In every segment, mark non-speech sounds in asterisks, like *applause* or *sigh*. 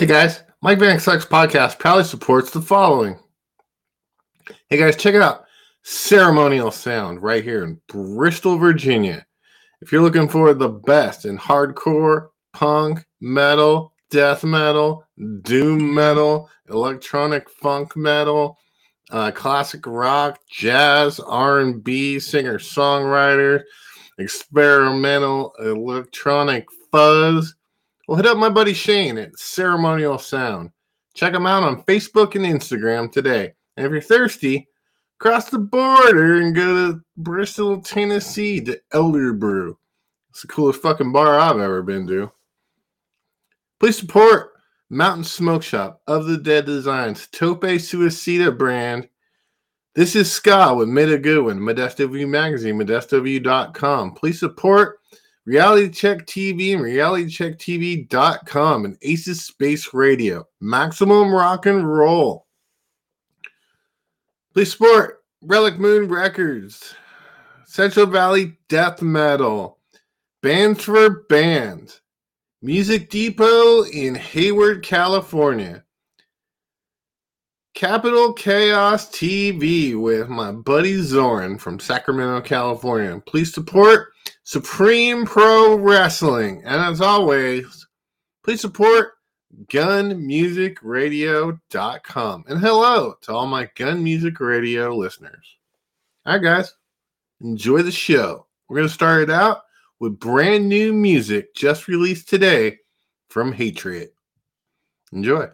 Hey guys, Mike Vanek Sucks podcast proudly supports the following. Hey guys, check it out. Ceremonial Sound right here in Bristol, Virginia. If you're looking for the best in hardcore, punk, metal, death metal, doom metal, electronic funk metal, uh, classic rock, jazz, R&B, singer-songwriter, experimental, electronic fuzz, well, hit up my buddy Shane at Ceremonial Sound. Check him out on Facebook and Instagram today. And if you're thirsty, cross the border and go to Bristol, Tennessee to Elder Brew. It's the coolest fucking bar I've ever been to. Please support Mountain Smoke Shop of the Dead Designs, Tope Suicida brand. This is Scott with Meta Goodwin, Modesto View Magazine, ModestoView.com. Please support Reality Check TV and realitychecktv.com and Aces Space Radio. Maximum rock and roll. Please support Relic Moon Records, Central Valley Death Metal, Bands for Music Depot in Hayward, California. Capital Chaos TV with my buddy Zoran from Sacramento, California. Please support Supreme Pro Wrestling. And as always, please support gunmusicradio.com. And hello to all my Gun Music Radio listeners. All right, guys, enjoy the show. We're going to start it out with brand new music just released today from Hatred. Enjoy.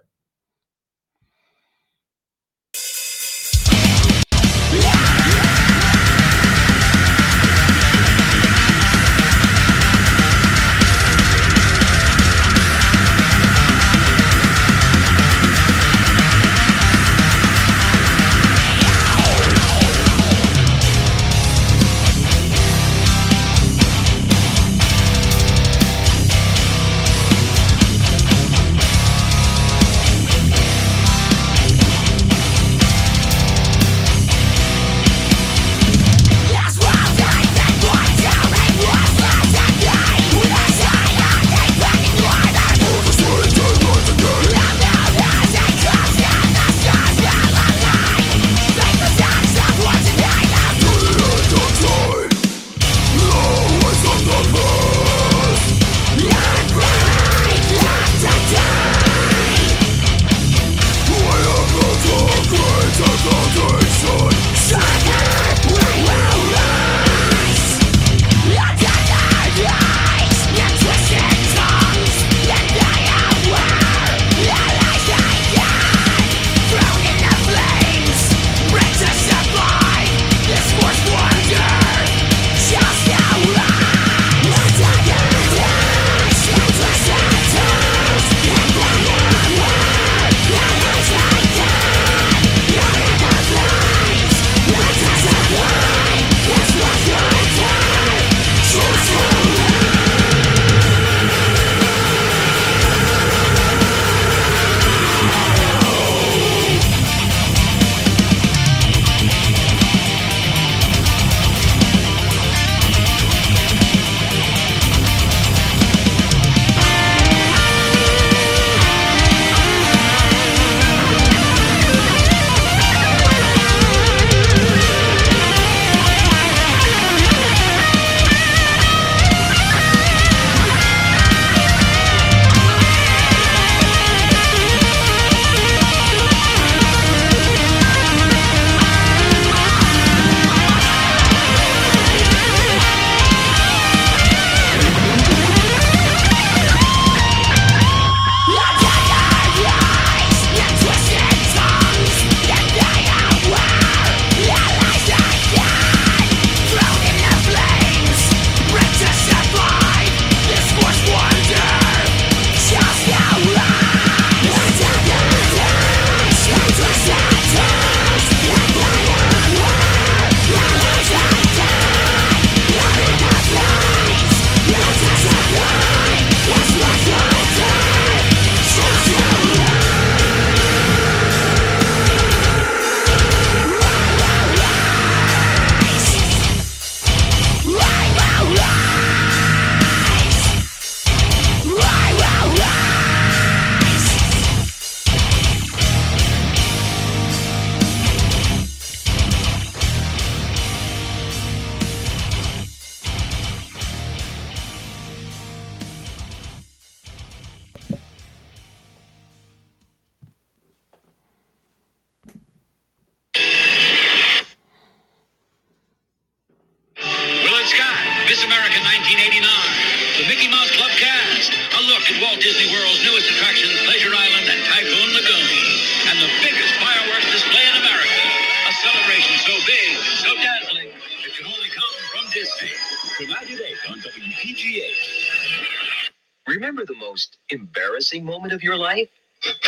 Remember the most embarrassing moment of your life?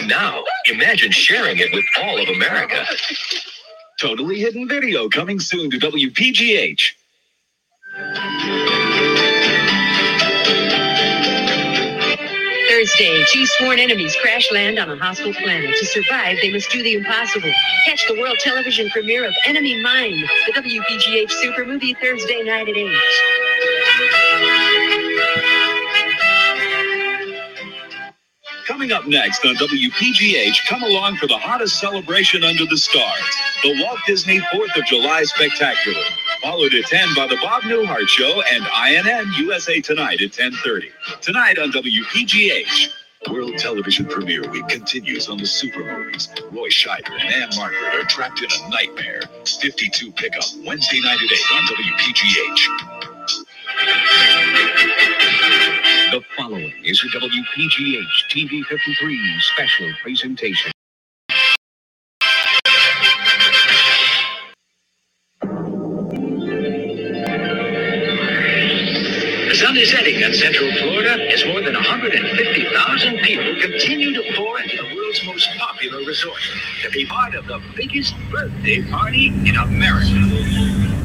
Now, imagine sharing it with all of America. Totally hidden video coming soon to WPGH. Thursday, two sworn enemies crash land on a hostile planet. To survive, they must do the impossible. Catch the world television premiere of Enemy Mine, the WPGH super movie Thursday night at 8. Coming up next on WPGH, come along for the hottest celebration under the stars, the Walt Disney 4th of July Spectacular. Followed at 10 by the Bob Newhart Show and INN USA Tonight at 10.30. Tonight on WPGH. World Television Premiere Week continues on the super movies. Roy Scheider and Ann-Margret are trapped in a nightmare. 52 pickup Wednesday night at 8 on WPGH. The following is a WPGH TV 53 special presentation. The sun is setting in Central Florida as more than 150,000 people continue to pour into the world's most popular resort to be part of the biggest birthday party in America.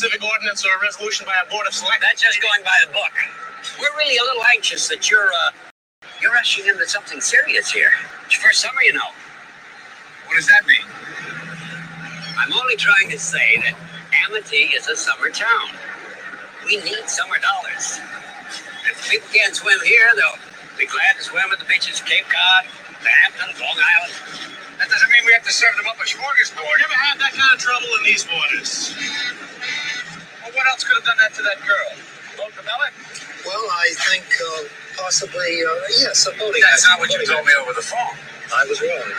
Technically, you need a civic ordinance or a resolution by a board of select. That's just going by the book. We're really a little anxious that you're, uh, you're rushing into something serious here. It's your first summer, you know. What does that mean? I'm only trying to say that Amity is a summer town. We need summer dollars. If people can't swim here, they'll be glad to swim at the beaches of Cape Cod, the Hamptons, Long Island. That doesn't mean we have to serve them up a smorgasbord. We never had that kind of trouble in these waters. Well, what else could have done that to that girl? Boat propeller? Well, I think uh, possibly, uh, yes, a boating That's not what you told me over the phone. I was wrong.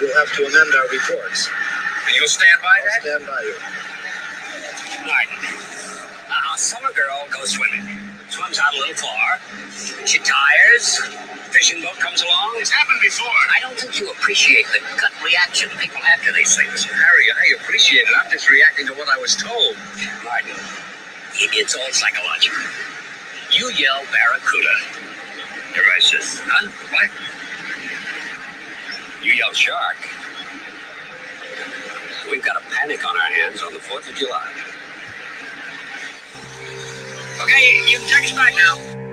We'll have to amend our reports. And you'll stand by I'll that? stand by you. Martin, uh, a summer girl goes swimming. Swims out a little far. She tires. Fishing boat comes along. It's happened before. I don't think you appreciate the gut reaction people have to these things. Harry, I appreciate it. I'm just reacting to what I was told. Martin, it's all psychological. You yell barracuda. Says, huh? What? You yell shark. We've got a panic on our hands on the 4th of July. Okay, you can take us back now.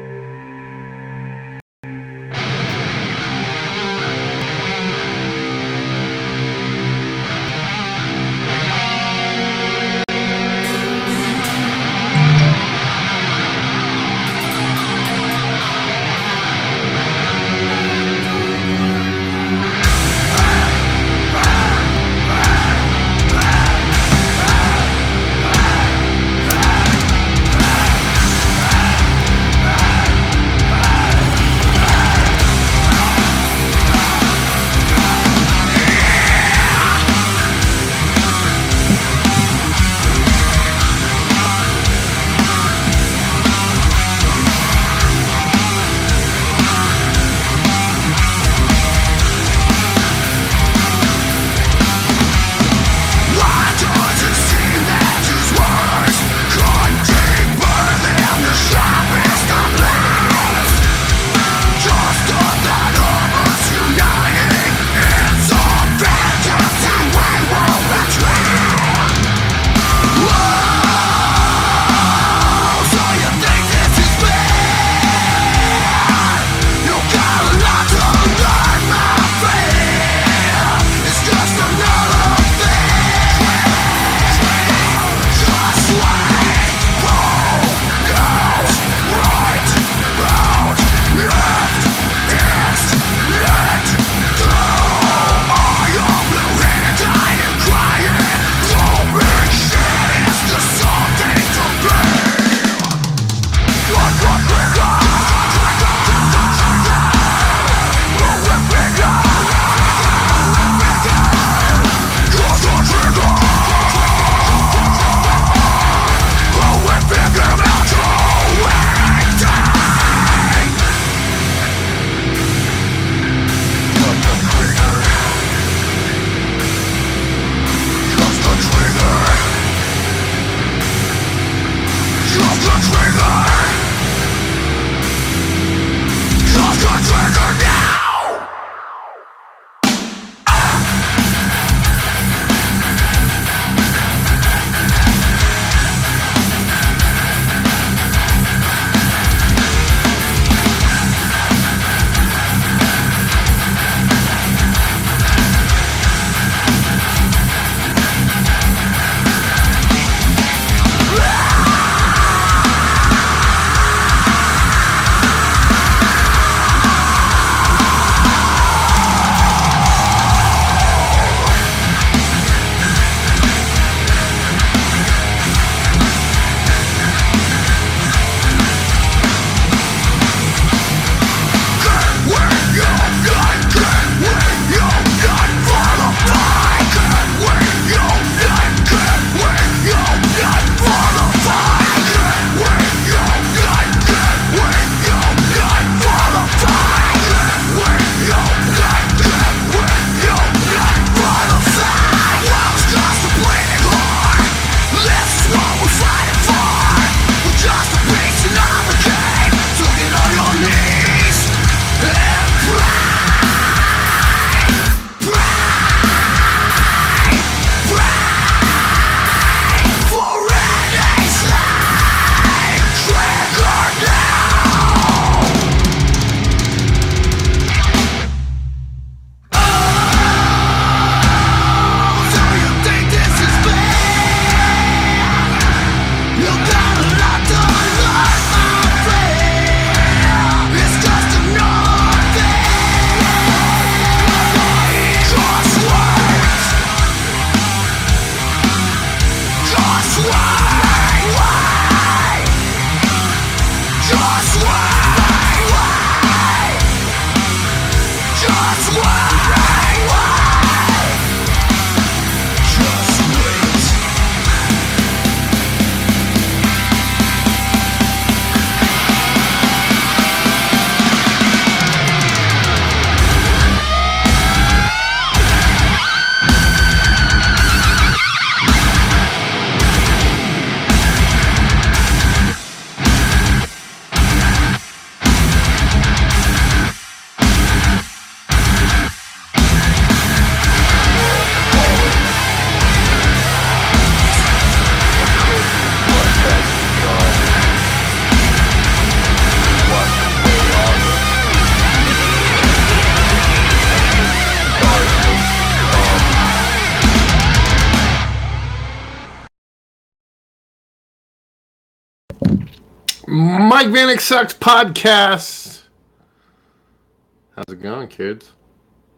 Vanek Sucks podcast. How's it going, kids?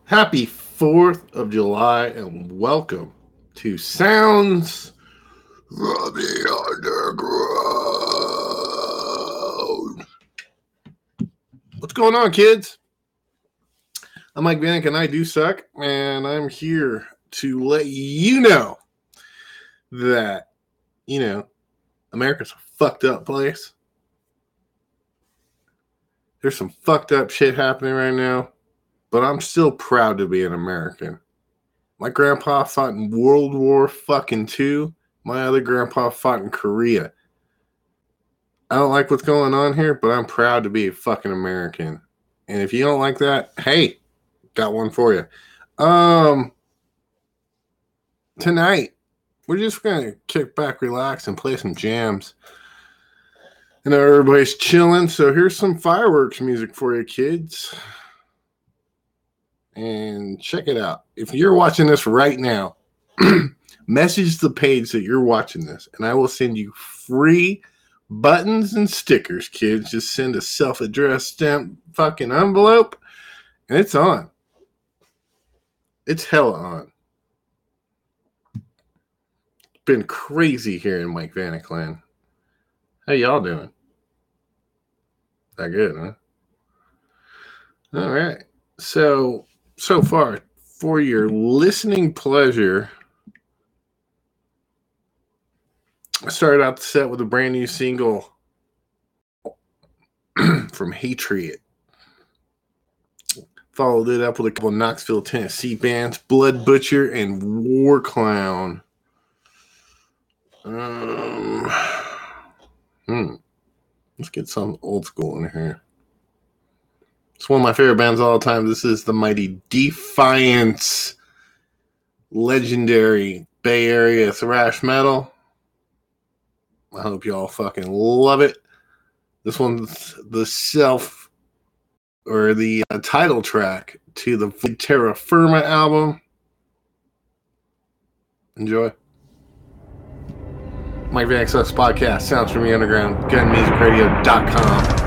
Happy 4th of July and welcome to Sounds from the Underground. What's going on, kids? I'm Mike Vanek and I do suck, and I'm here to let you know that, you know, America's a fucked up place. There's some fucked up shit happening right now, but I'm still proud to be an American. My grandpa fought in World War fucking two. My other grandpa fought in Korea. I don't like what's going on here, but I'm proud to be a fucking American. And if you don't like that, hey, got one for you. Um tonight we're just gonna kick back, relax, and play some jams. I know everybody's chilling, so here's some fireworks music for you, kids. And check it out. If you're watching this right now, *clears throat* message the page that you're watching this, and I will send you free buttons and stickers, kids. Just send a self addressed stamp fucking envelope, and it's on. It's hella on been crazy here in Mike Vanek land. How y'all doing? That good, huh? All right. So so far, for your listening pleasure, I started out the set with a brand new single *clears throat* from Hatred. Followed it up with a couple of Knoxville, Tennessee bands, Blood Butcher and War Clown. Um, hmm. Let's get some old school in here. It's one of my favorite bands all time. This is the mighty Defiance, legendary Bay Area thrash metal. I hope y'all fucking love it. This one's the self or the uh, title track to the Terra Firma album. Enjoy. Mike VXS podcast, Sounds from the Underground, gunmusicradio.com.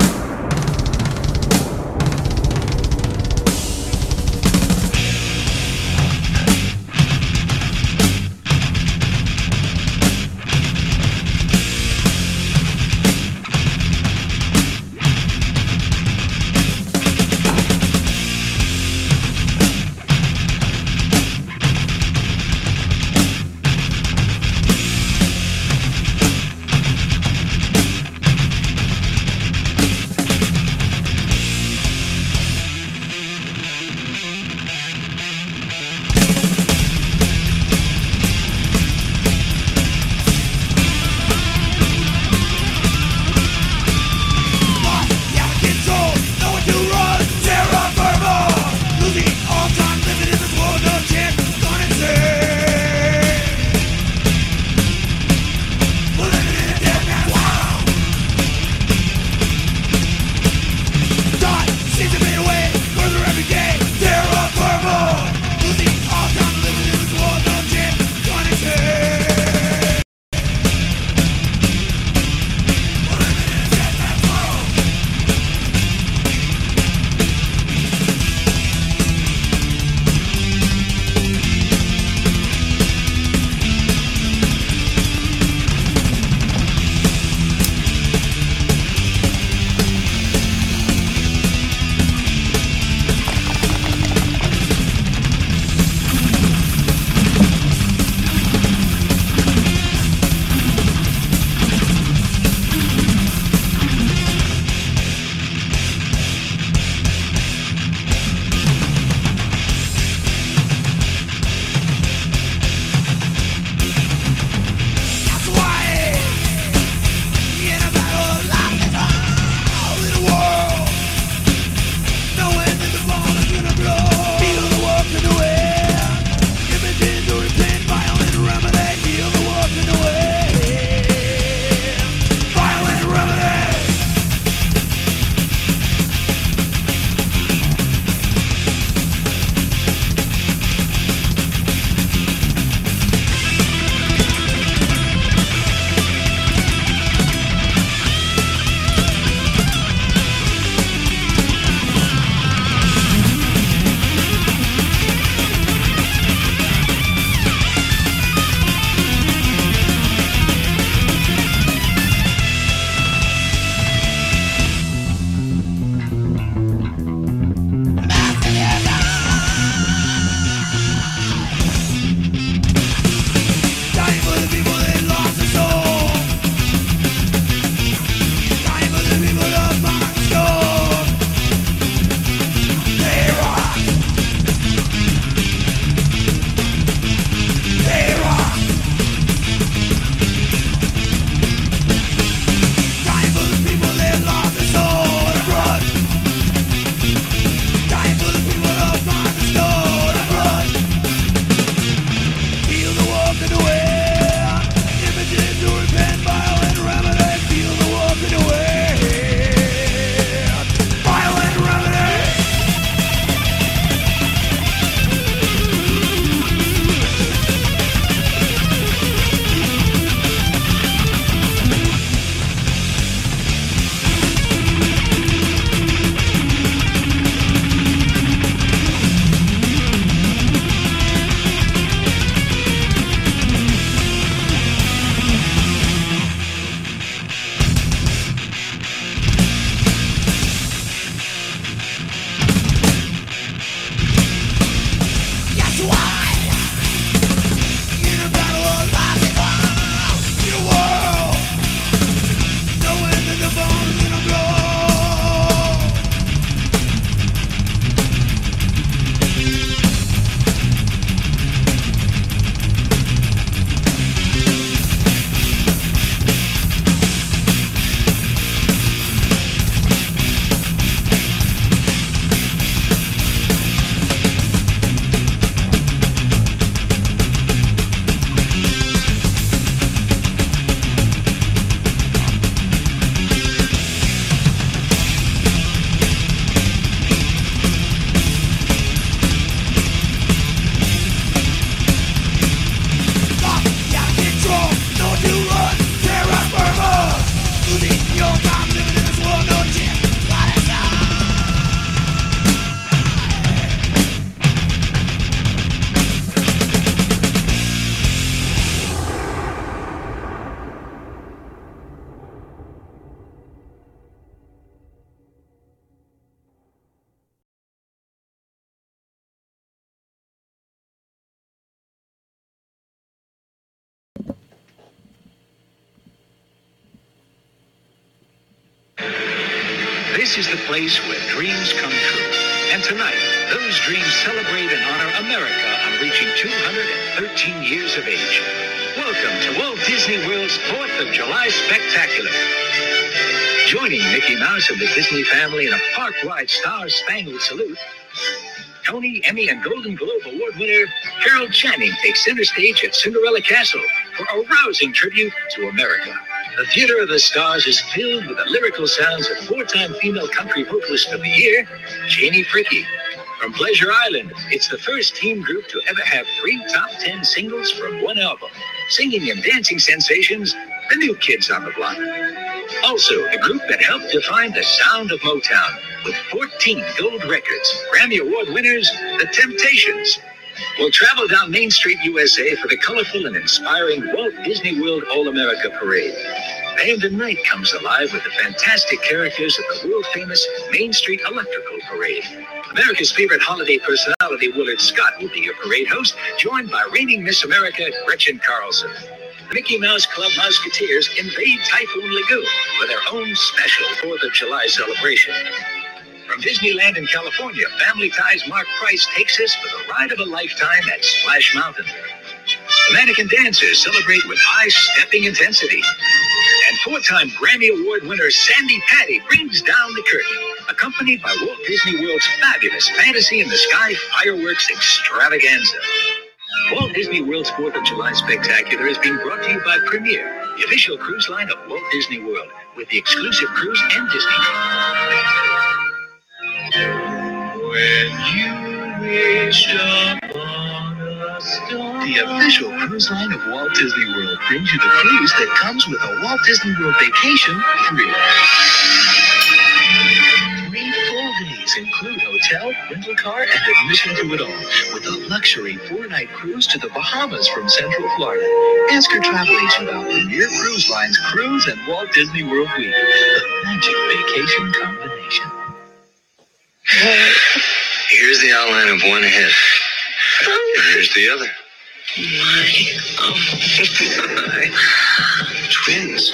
place where dreams come true. And tonight, those dreams celebrate and honor America on reaching 213 years of age. Welcome to Walt Disney World's 4th of July Spectacular. Joining Mickey Mouse and the Disney family in a park-wide Star Spangled Salute, Tony, Emmy, and Golden Globe Award winner Carol Channing takes center stage at Cinderella Castle for a rousing tribute to America. The Theater of the Stars is filled with the lyrical sounds of four-time female country vocalist of the year, Janie Fricke. From Pleasure Island, it's the first teen group to ever have three top 10 singles from one album. Singing and dancing sensations, the new kids on the block. Also, the group that helped define the sound of Motown with 14 gold records, Grammy Award winners, The Temptations. We'll travel down Main Street, USA for the colorful and inspiring Walt Disney World All America Parade. And Night comes alive with the fantastic characters of the world famous Main Street Electrical Parade. America's favorite holiday personality, Willard Scott, will be your parade host, joined by reigning Miss America, Gretchen Carlson. The Mickey Mouse Club Musketeers invade Typhoon Lagoon for their own special 4th of July celebration. Disneyland in California, Family Ties Mark Price takes us for the ride of a lifetime at Splash Mountain. The Mannequin Dancers celebrate with high stepping intensity. And four-time Grammy Award winner Sandy Patty brings down the curtain, accompanied by Walt Disney World's fabulous Fantasy in the Sky fireworks extravaganza. Walt Disney World's 4th of July Spectacular is being brought to you by Premier, the official cruise line of Walt Disney World, with the exclusive cruise and Disney. The official cruise line of Walt Disney World brings you the cruise that comes with a Walt Disney World vacation free. Three full days include hotel, rental car, and admission to it all, with a luxury four-night cruise to the Bahamas from Central Florida. Ask your travel agent about Premier Cruise Line's Cruise and Walt Disney World Week, the magic vacation combination. Here's the outline of one head. And here's the other. My, oh my. *laughs* Twins.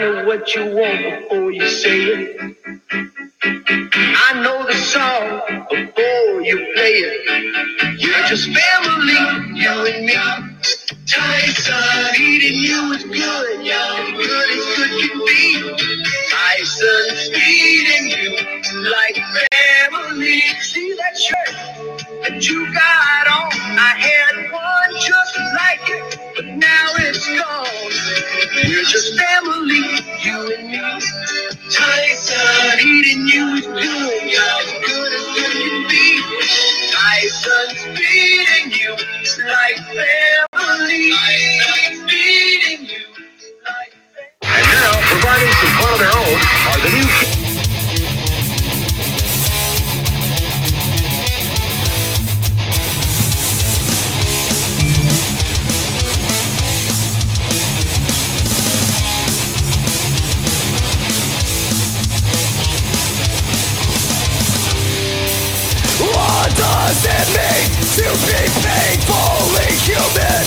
What you want before you say it. I know the song before you play it. You're just family, you and me. Tyson, eating you is good, yeah, good as good can be. Tyson's feeding you like family. See that shirt that you got on? I had one just like it, but now it's gone. We're just family, you and me. Tyson, eating you is good, yeah, as good as good can be. Tyson's feeding you like family. Tyson's feeding you like family. And now, providing some fun of their own, are the new to be painfully human?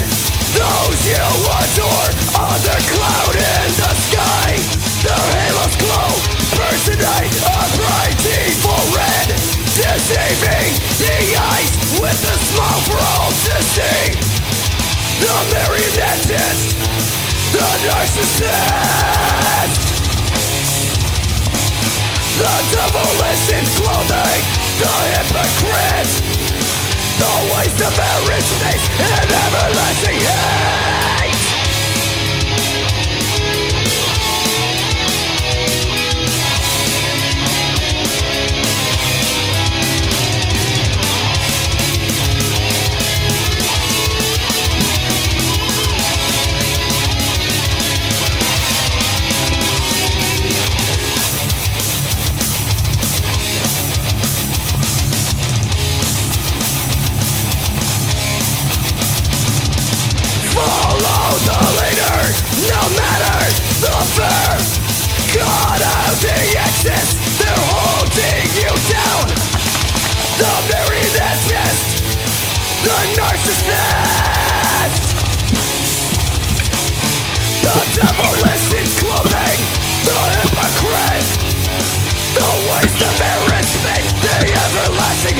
Those you adore on the cloud in the sky. Their halos glow, personate a bright red. Deceiving the eyes with the smoke for all to see. The marionettist, the narcissist. The devil is in clothing, the hypocrite Always the very space and everlasting hate out of the They're holding you down. The very The narcissist. The The hypocrite. The waste of The everlasting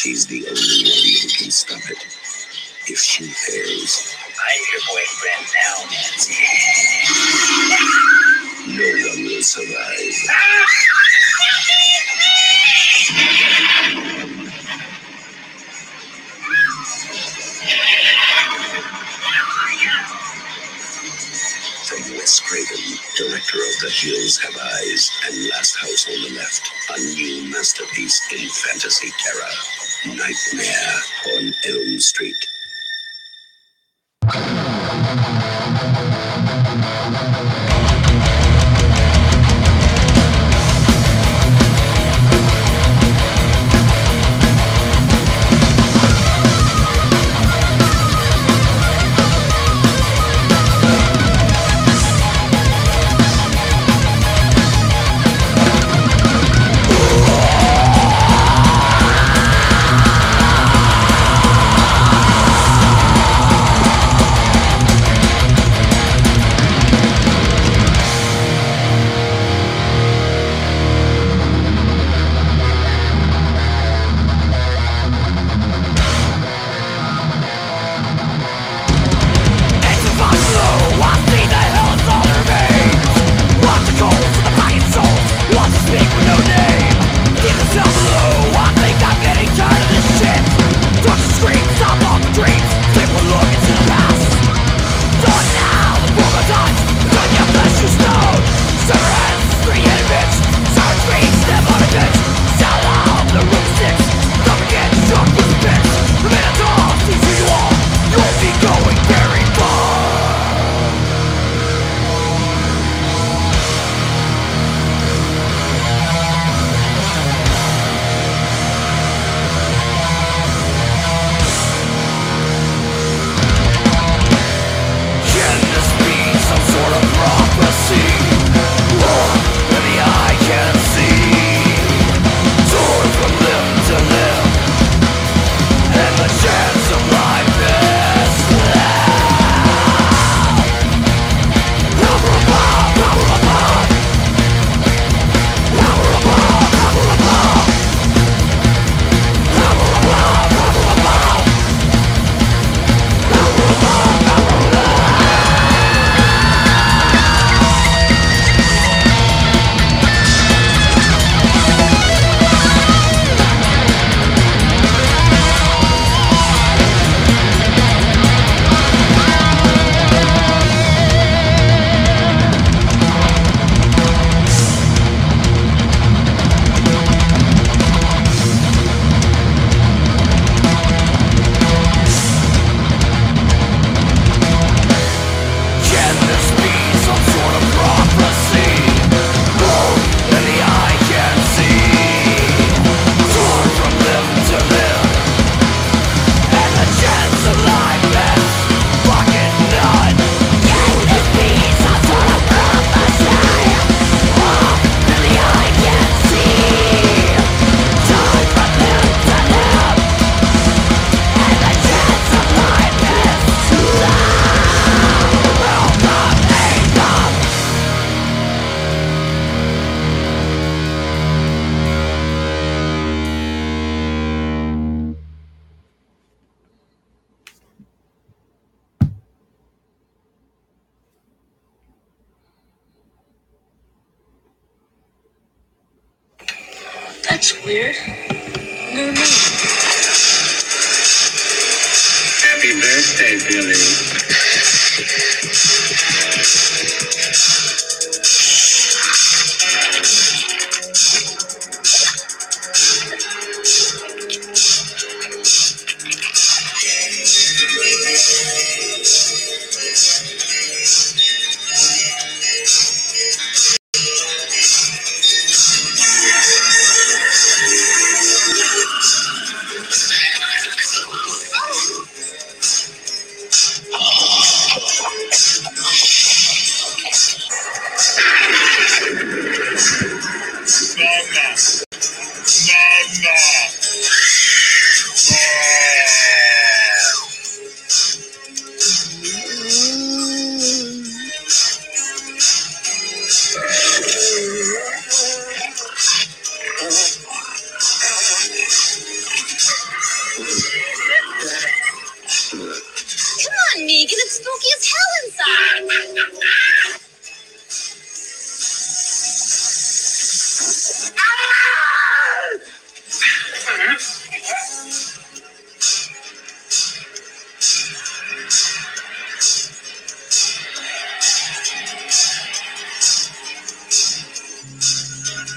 She's the only one who can stop it. If she fails, I'm your boyfriend now, Nancy. no one will survive. From Wes Craven, director of The Hills Have Eyes and Last House on the Left, a new masterpiece in fantasy terror. Nightmare on Elm Street.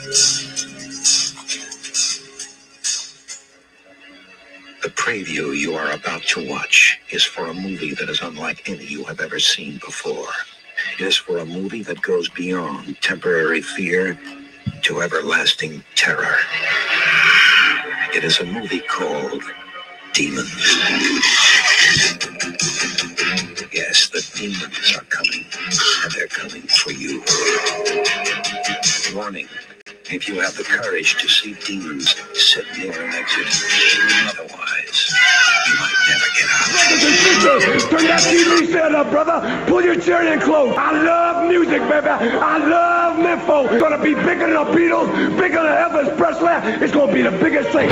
The preview you are about to watch is for a movie that is unlike any you have ever seen before. It is for a movie that goes beyond temporary fear to everlasting terror. It is a movie called Demons. Yes, the demons are coming, and they're coming for you. Warning if you have the courage to see demons sit near an exit. Otherwise, you might never get out. Brothers and sisters, turn that TV set up, brother. Pull your chair in close. I love music, baby. I love MIFO. It's gonna be bigger than the Beatles, bigger than Elvis Presley. It's gonna be the biggest thing.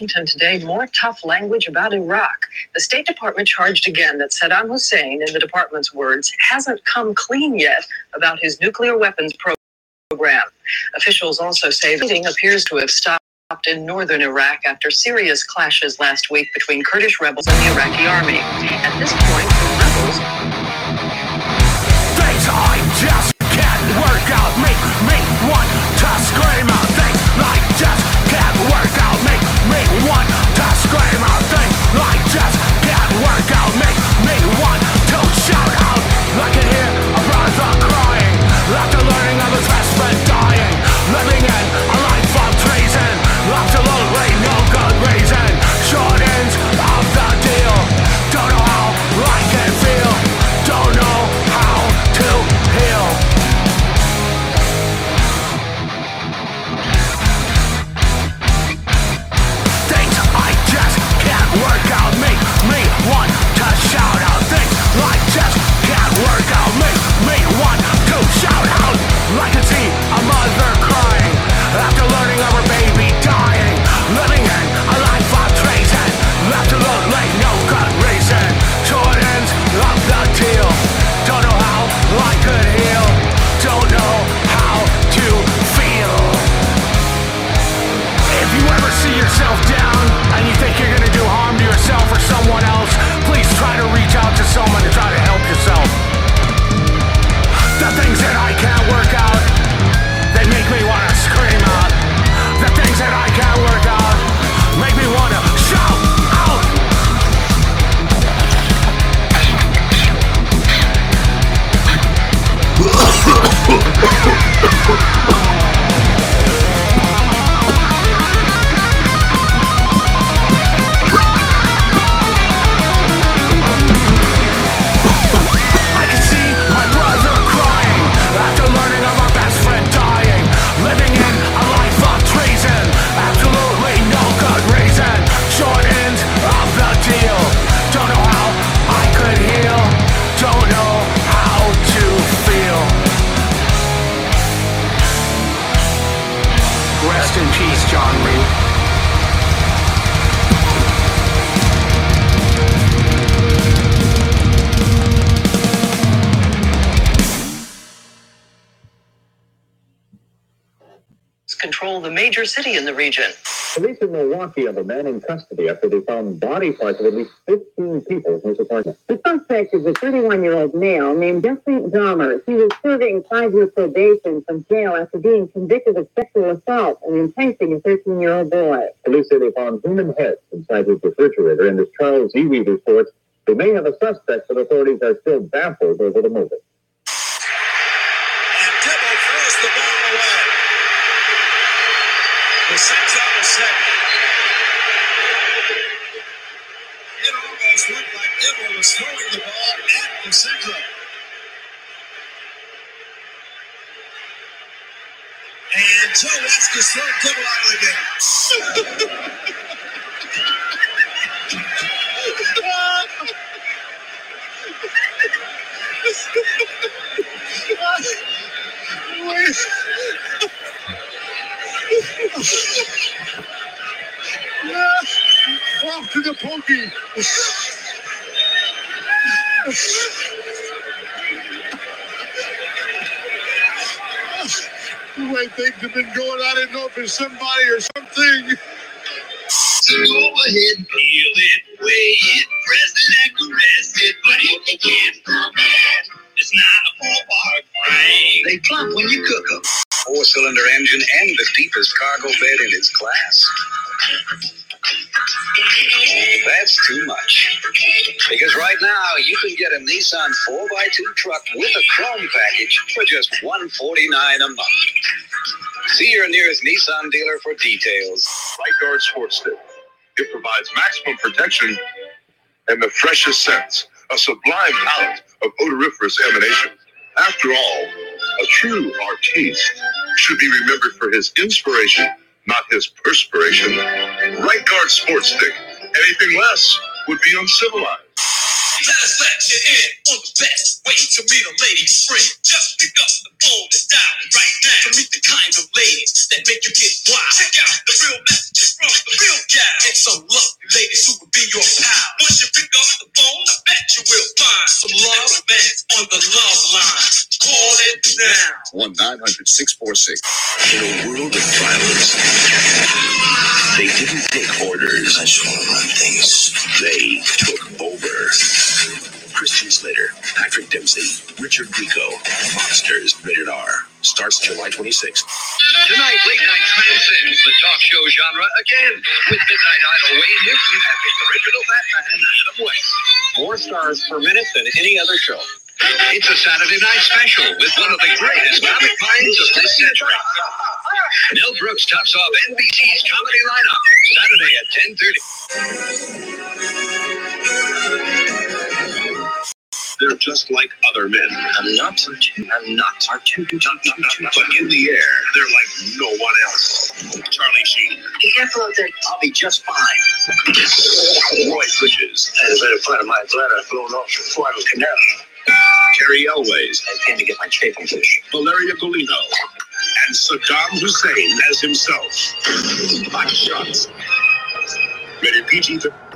Washington today, more tough language about Iraq. The State Department charged again that Saddam Hussein, in the department's words, hasn't come clean yet about his nuclear weapons program. Officials also say the fighting appears to have stopped in northern Iraq after serious clashes last week between Kurdish rebels and the Iraqi army. At this point, the rebels found of at least 15 people in his apartment. The suspect is a 31-year-old male named Jeffrey Dahmer. He was serving five-year probation from jail after being convicted of sexual assault and enticing a 13-year-old boy. Police say they found human heads inside his refrigerator, and as Charles Ewing reports, they may have a suspect, but authorities are still baffled over the motive. Dibble throws the ball away. The six out of seven. It almost looked like Dibble was throwing the ball at the Senzo. And Joe Waskis throw Dibble out game. Yeah, off to the pokey. The way things have been going, I didn't know if it's somebody or something. So go ahead and peel it, weigh it, press it and caress it. But if you can't pump it, it's not a ballpark frame. They plump when you cook them. Four cylinder engine and the deepest cargo bed in its class. That's too much. Because right now, you can get a Nissan 4x2 truck with a Chrome package for just 149 a month. See your nearest Nissan dealer for details. Right Guard Sports. It provides maximum protection and the freshest scents, a sublime palette of odoriferous emanation. After all, a true artiste should be remembered for his inspiration, not his perspiration. Right Guard Sports Stick. Anything less would be uncivilized. Let us let you in on the best way to meet a lady's friend. Just pick up the phone and dial it right now to meet the kinds of ladies that make you get wild. Check out the real messages from the real guy and some lovely ladies who will be your pal. Once you pick up the phone, I bet you will find some love romance on the love line. Call it now. 1 900 646. In a world of violence, they didn't take orders. I just want to run things. They took over. Christian Slater, Patrick Dempsey, Richard Grieco, Mobsters, rated R. Starts July 26th. Tonight, late night transcends the talk show genre again with Midnight Idol Wayne Newton and the original Batman Adam West. More stars per minute than any other show. It's a Saturday night special with one of the greatest comic minds of this century. Mel Brooks tops off NBC's comedy lineup Saturday at 10:30. They're just like other men. I'm not Tartu. I'm not Tartu. But in the air, they're like no one else. Charlie Sheen. Be careful out there. I'll be just fine. Lloyd Bridges. And a better part of my bladder blown off the Florida Canal. Cary Elwes. I came to get my chafing fish. Valeria Golino. And Saddam Hussein as himself. Hot shots. Rated PG 13.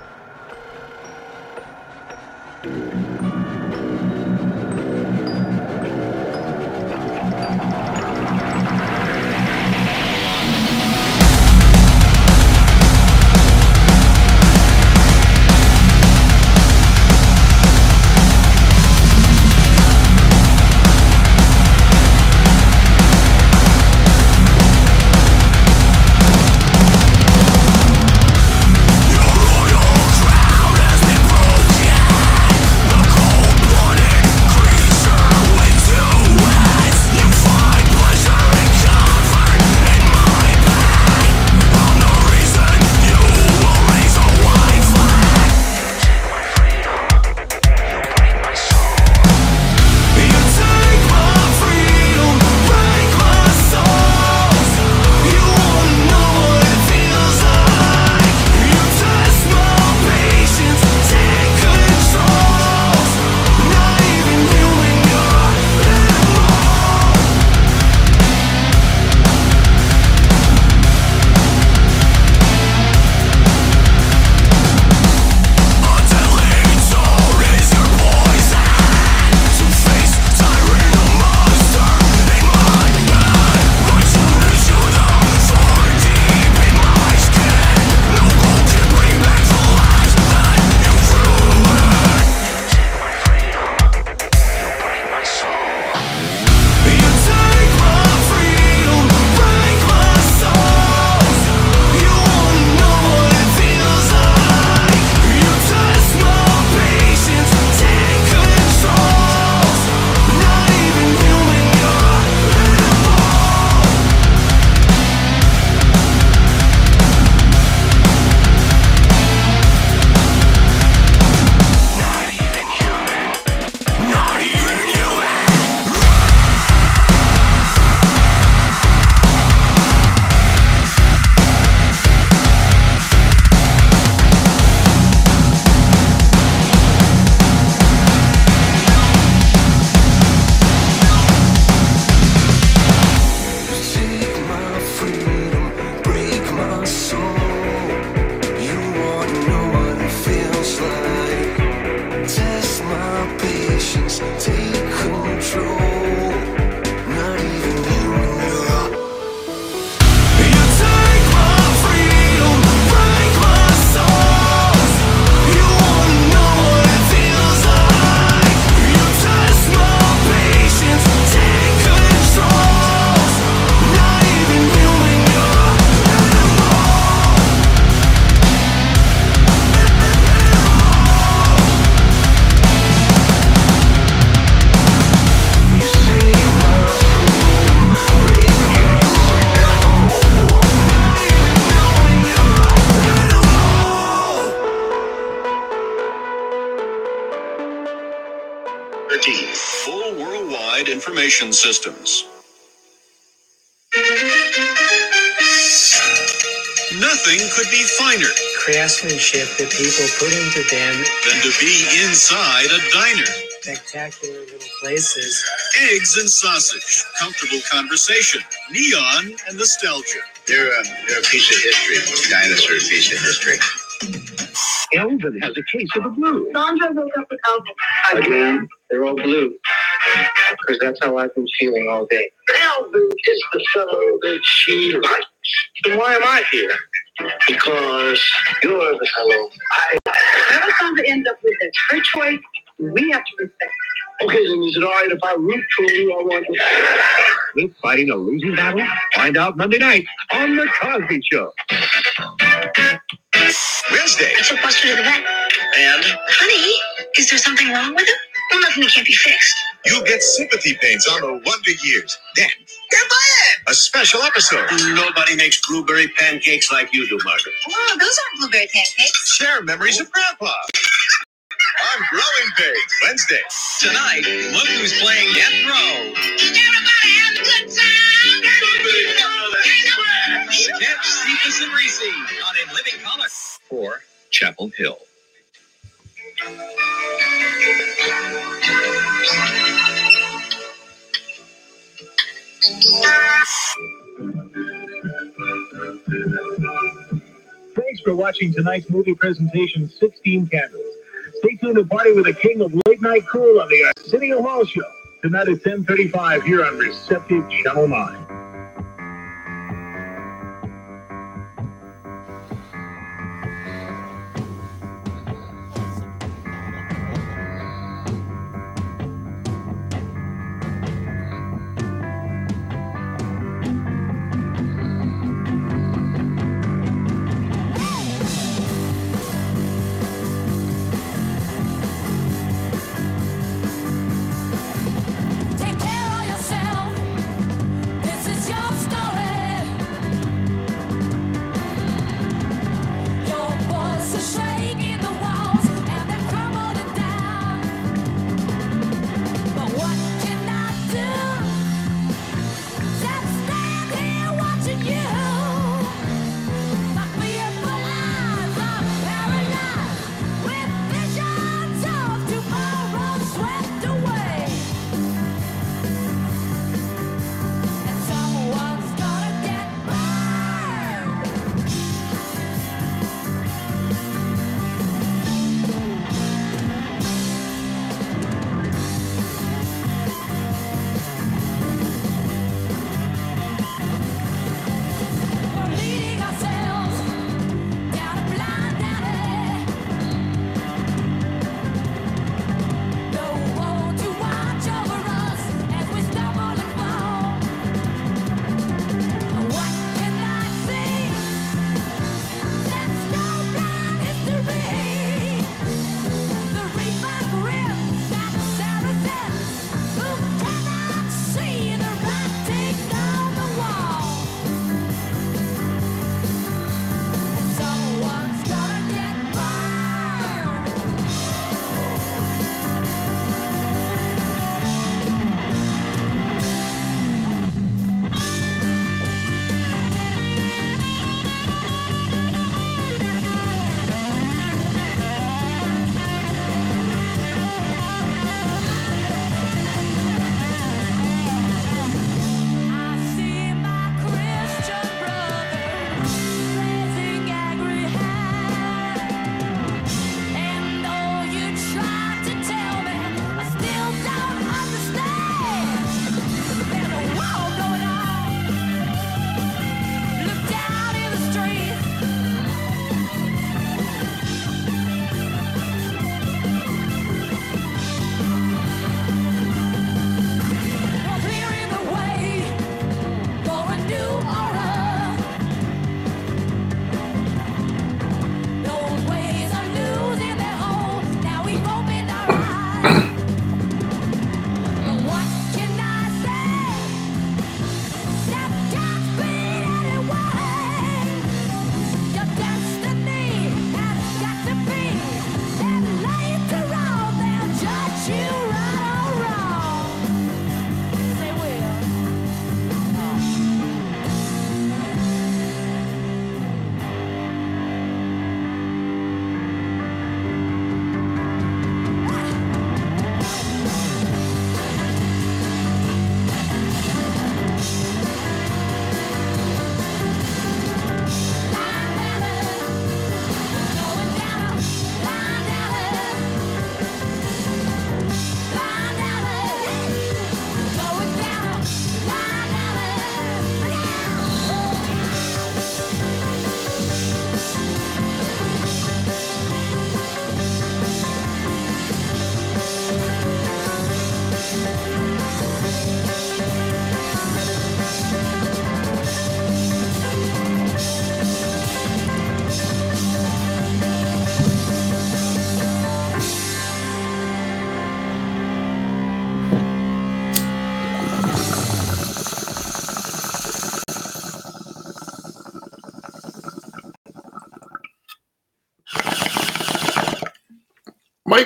Craftsmanship that people put into them. than to be inside a diner. Spectacular little places. Eggs and sausage, comfortable conversation, neon and nostalgia. They're a, they're a piece of history. Dinosaur piece of history. Elvin has a case of the blues. Sandra woke up with Elvis. Again, they're all blue. Because that's how I've been feeling all day. Alvin is the fellow that she likes. Then why am I here? Because you're the fellow I Whatever Sandra end up with, it's her choice. We have to respect. Okay, then is it all right if I root for you? I want to? With fighting a losing battle? Find out Monday night on The Cosby Show. Wednesday. I took Buster to the vet. And Honey, is there something wrong with him? Well, nothing that can't be fixed. you'll get sympathy pains on the Wonder Years. Then, a special episode. Nobody makes blueberry pancakes like you do, Margaret. Oh, those aren't blueberry pancakes. Share memories of Grandpa. On Growing Pains, Wednesday. Tonight, look who's playing Death Row. Everybody have a good time. Catch Cephas and Reese on In Living Color. Or Chapel Hill. Thanks for watching tonight's movie presentation, 16 Candles. Stay tuned to party with the king of late night cool on the Arsenio Hall Show. Tonight at 1035 here on Receptive Channel 9.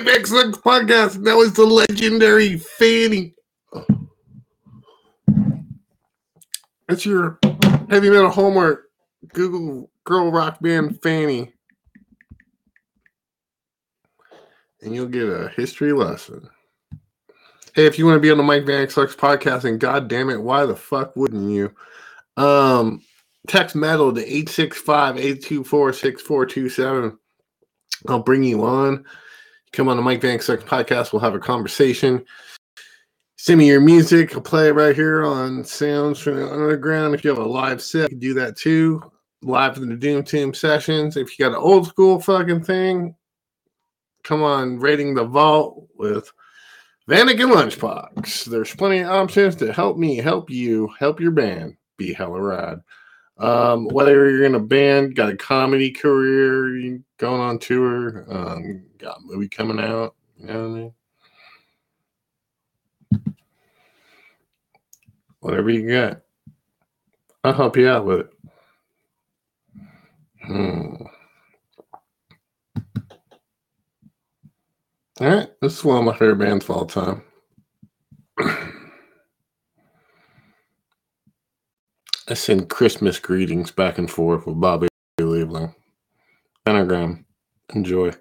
Sucks podcast. That was the legendary Fanny. That's your heavy metal homework. Google girl rock band Fanny. And you'll get a history lesson. Hey, if you want to be on the Mike Vanek Sucks podcast, and god damn it, why the fuck wouldn't you? Um, text metal to 865-824-6427. I'll bring you on. Come on the Mike Vanek Sucks podcast. We'll have a conversation. Send me your music. I'll play it right here on Sounds from the Underground. If you have a live set, you do that too. Live in the Doom Tomb sessions. If you got an old school fucking thing, come on, raiding the vault with Vanagon Lunchbox. There's plenty of options to help me, help you, help your band be hella rad. Um, whether you're in a band, got a comedy career, going on tour, um, got a movie coming out, you know what I mean? Whatever you got, I'll help you out with it. Hmm. All right, this is one of my favorite bands of all time. I send Christmas greetings back and forth with Bobby Liebling. Pentagram. Enjoy.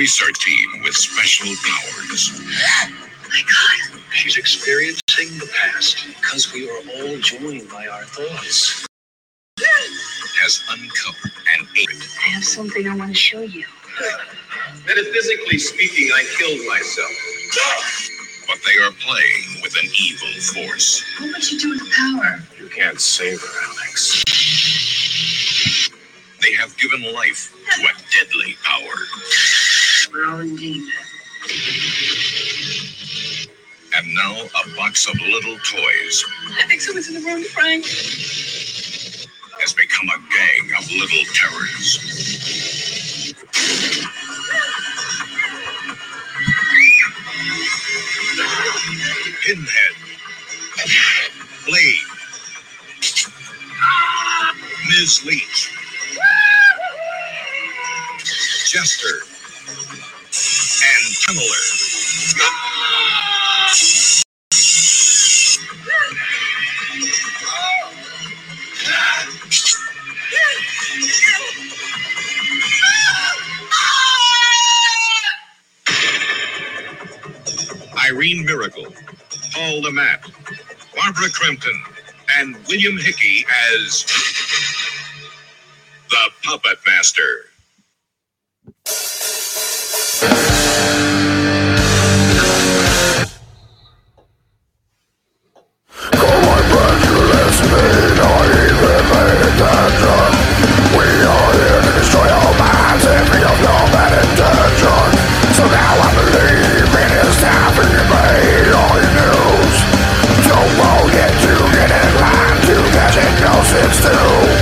Research team with special powers. *gasps* My God. She's experiencing the past because we are all joined by our thoughts. *gasps* Has uncovered an ape. I have something I want to show you. *laughs* Metaphysically speaking, I killed myself. But they are playing with an evil force. What would you do with the power? You can't save her, Alex. They have given life to a deadly power. *laughs* We're all in danger. And now a box of little toys I think someone's in the room, Frank. has become a gang of little terrors. Pinhead, Blade, Ms. Leach, Jester, and Tunneler. Irene Miracle, Paul Le Mat, Barbara Crampton, and William Hickey as the Puppet Master. So now I believe in his time and you made all your news. Don't won't get to get in line to diagnosis too.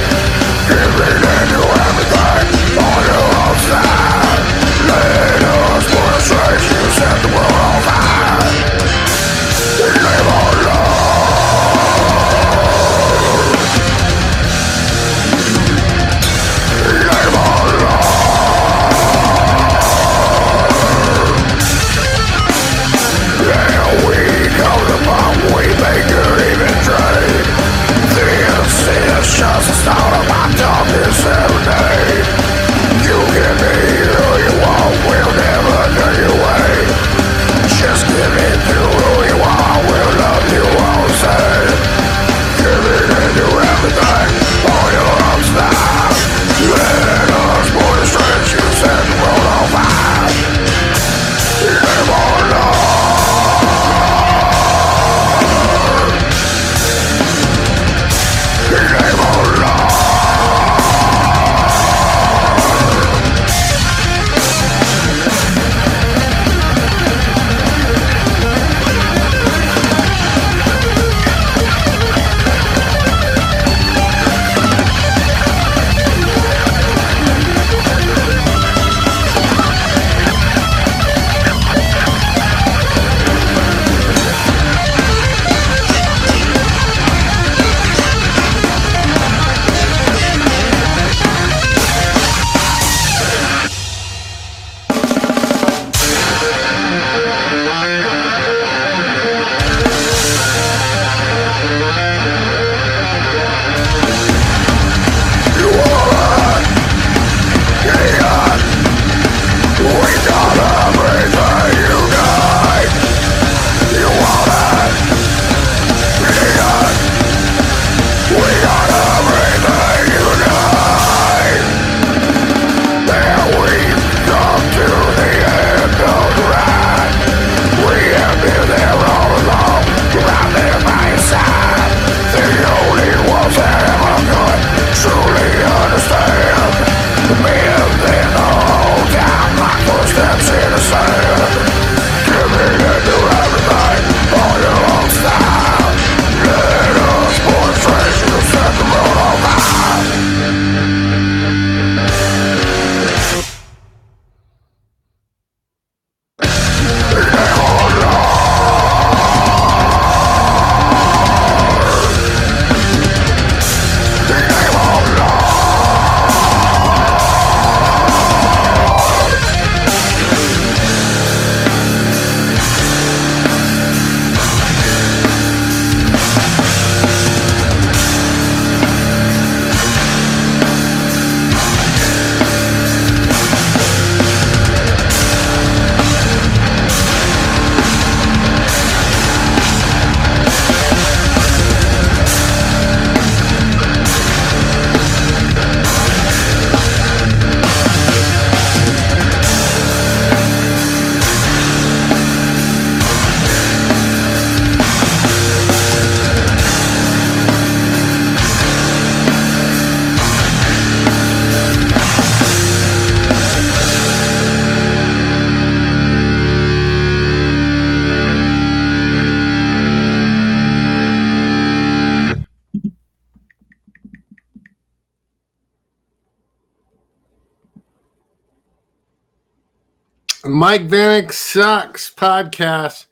Mike Vanek sucks podcast.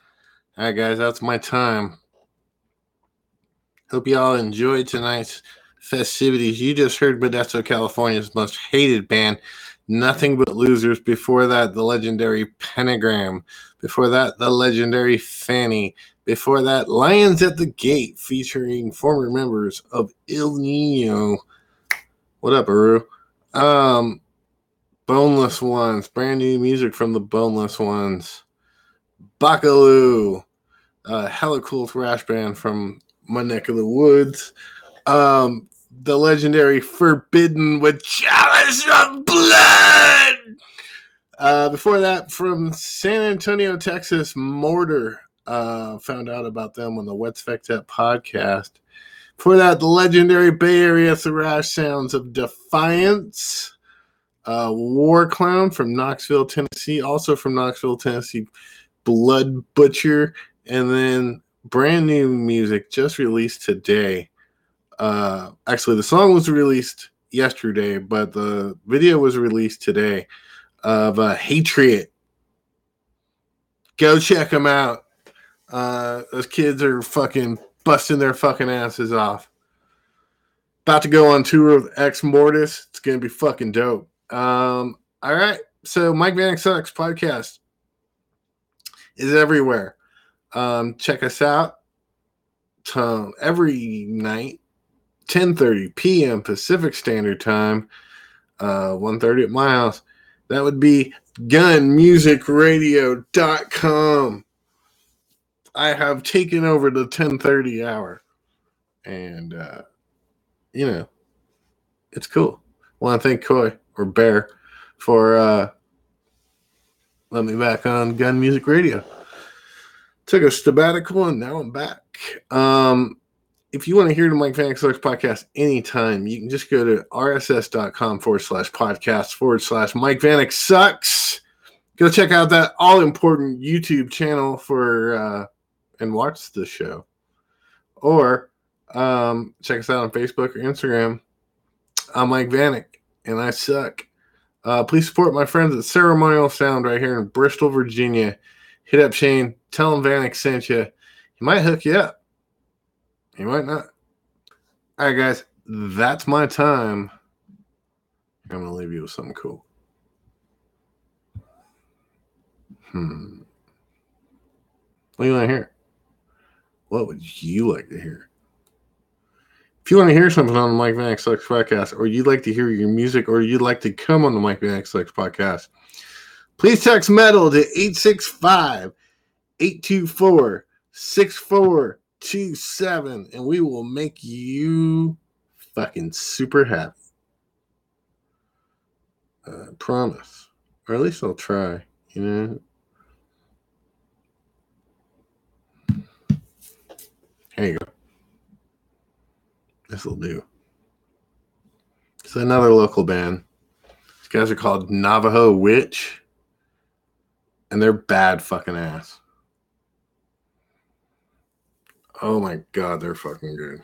All right, guys, that's my time. Hope you all enjoyed tonight's festivities. You just heard Modesto, California's most hated band, Nothing But Losers. Before that, the legendary Pentagram. Before that, the legendary Fanny. Before that, Lions at the Gate, featuring former members of Ill Niño. What up, Aru? Um, Boneless Ones, brand new music from the Boneless Ones. Bakaloo, a hella cool thrash band from my neck of the woods. Um, the legendary Forbidden with Chalice of Blood. Uh, before that, from San Antonio, Texas, Mortar. Uh, found out about them on the What's Fecked Up podcast. Before that, the legendary Bay Area thrash sounds of Defiance. Uh, War Clown from Knoxville, Tennessee. Also from Knoxville, Tennessee, Blood Butcher. And then brand new music just released today. Uh, actually, the song was released yesterday, but the video was released today of uh, Hatred. Go check them out. Uh, those kids are fucking busting their fucking asses off. About to go on tour with Ex Mortis. It's gonna be fucking dope. Um, all right. So Mike Vanek Sucks podcast is everywhere. Um, check us out um, every night, 10:30 p.m. Pacific Standard Time, uh, 1:30 at my house. That would be gunmusicradio.com. I have taken over the 10:30 hour, and uh, you know, it's cool. Want to thank Coy or Bear for uh, letting me back on Gun Music Radio. Took a sabbatical and now I'm back. Um, if you want to hear the Mike Vanek Sucks podcast anytime, you can just go to rss.com forward slash podcast forward slash Mike Vanek Sucks. Go check out that all important YouTube channel for uh, and watch the show. Or um, check us out on Facebook or Instagram. I'm Mike Vanek and I suck. Uh, please support my friends at Ceremonial Sound right here in Bristol, Virginia. Hit up Shane. Tell him Vanek sent you. He might hook you up. He might not. All right, guys. That's my time. I'm going to leave you with something cool. Hmm. What do you want to hear? What would you like to hear? If you want to hear something on the Mike Vanek Sucks podcast, or you'd like to hear your music, or you'd like to come on the Mike Vanek Sucks podcast, please text metal to 865 824 6427, and we will make you fucking super happy. Uh, promise. Or at least I'll try, you know? There you go. This will do. It's another local band. These guys are called Navajo Witch, and they're bad fucking ass. Oh my god, they're fucking good.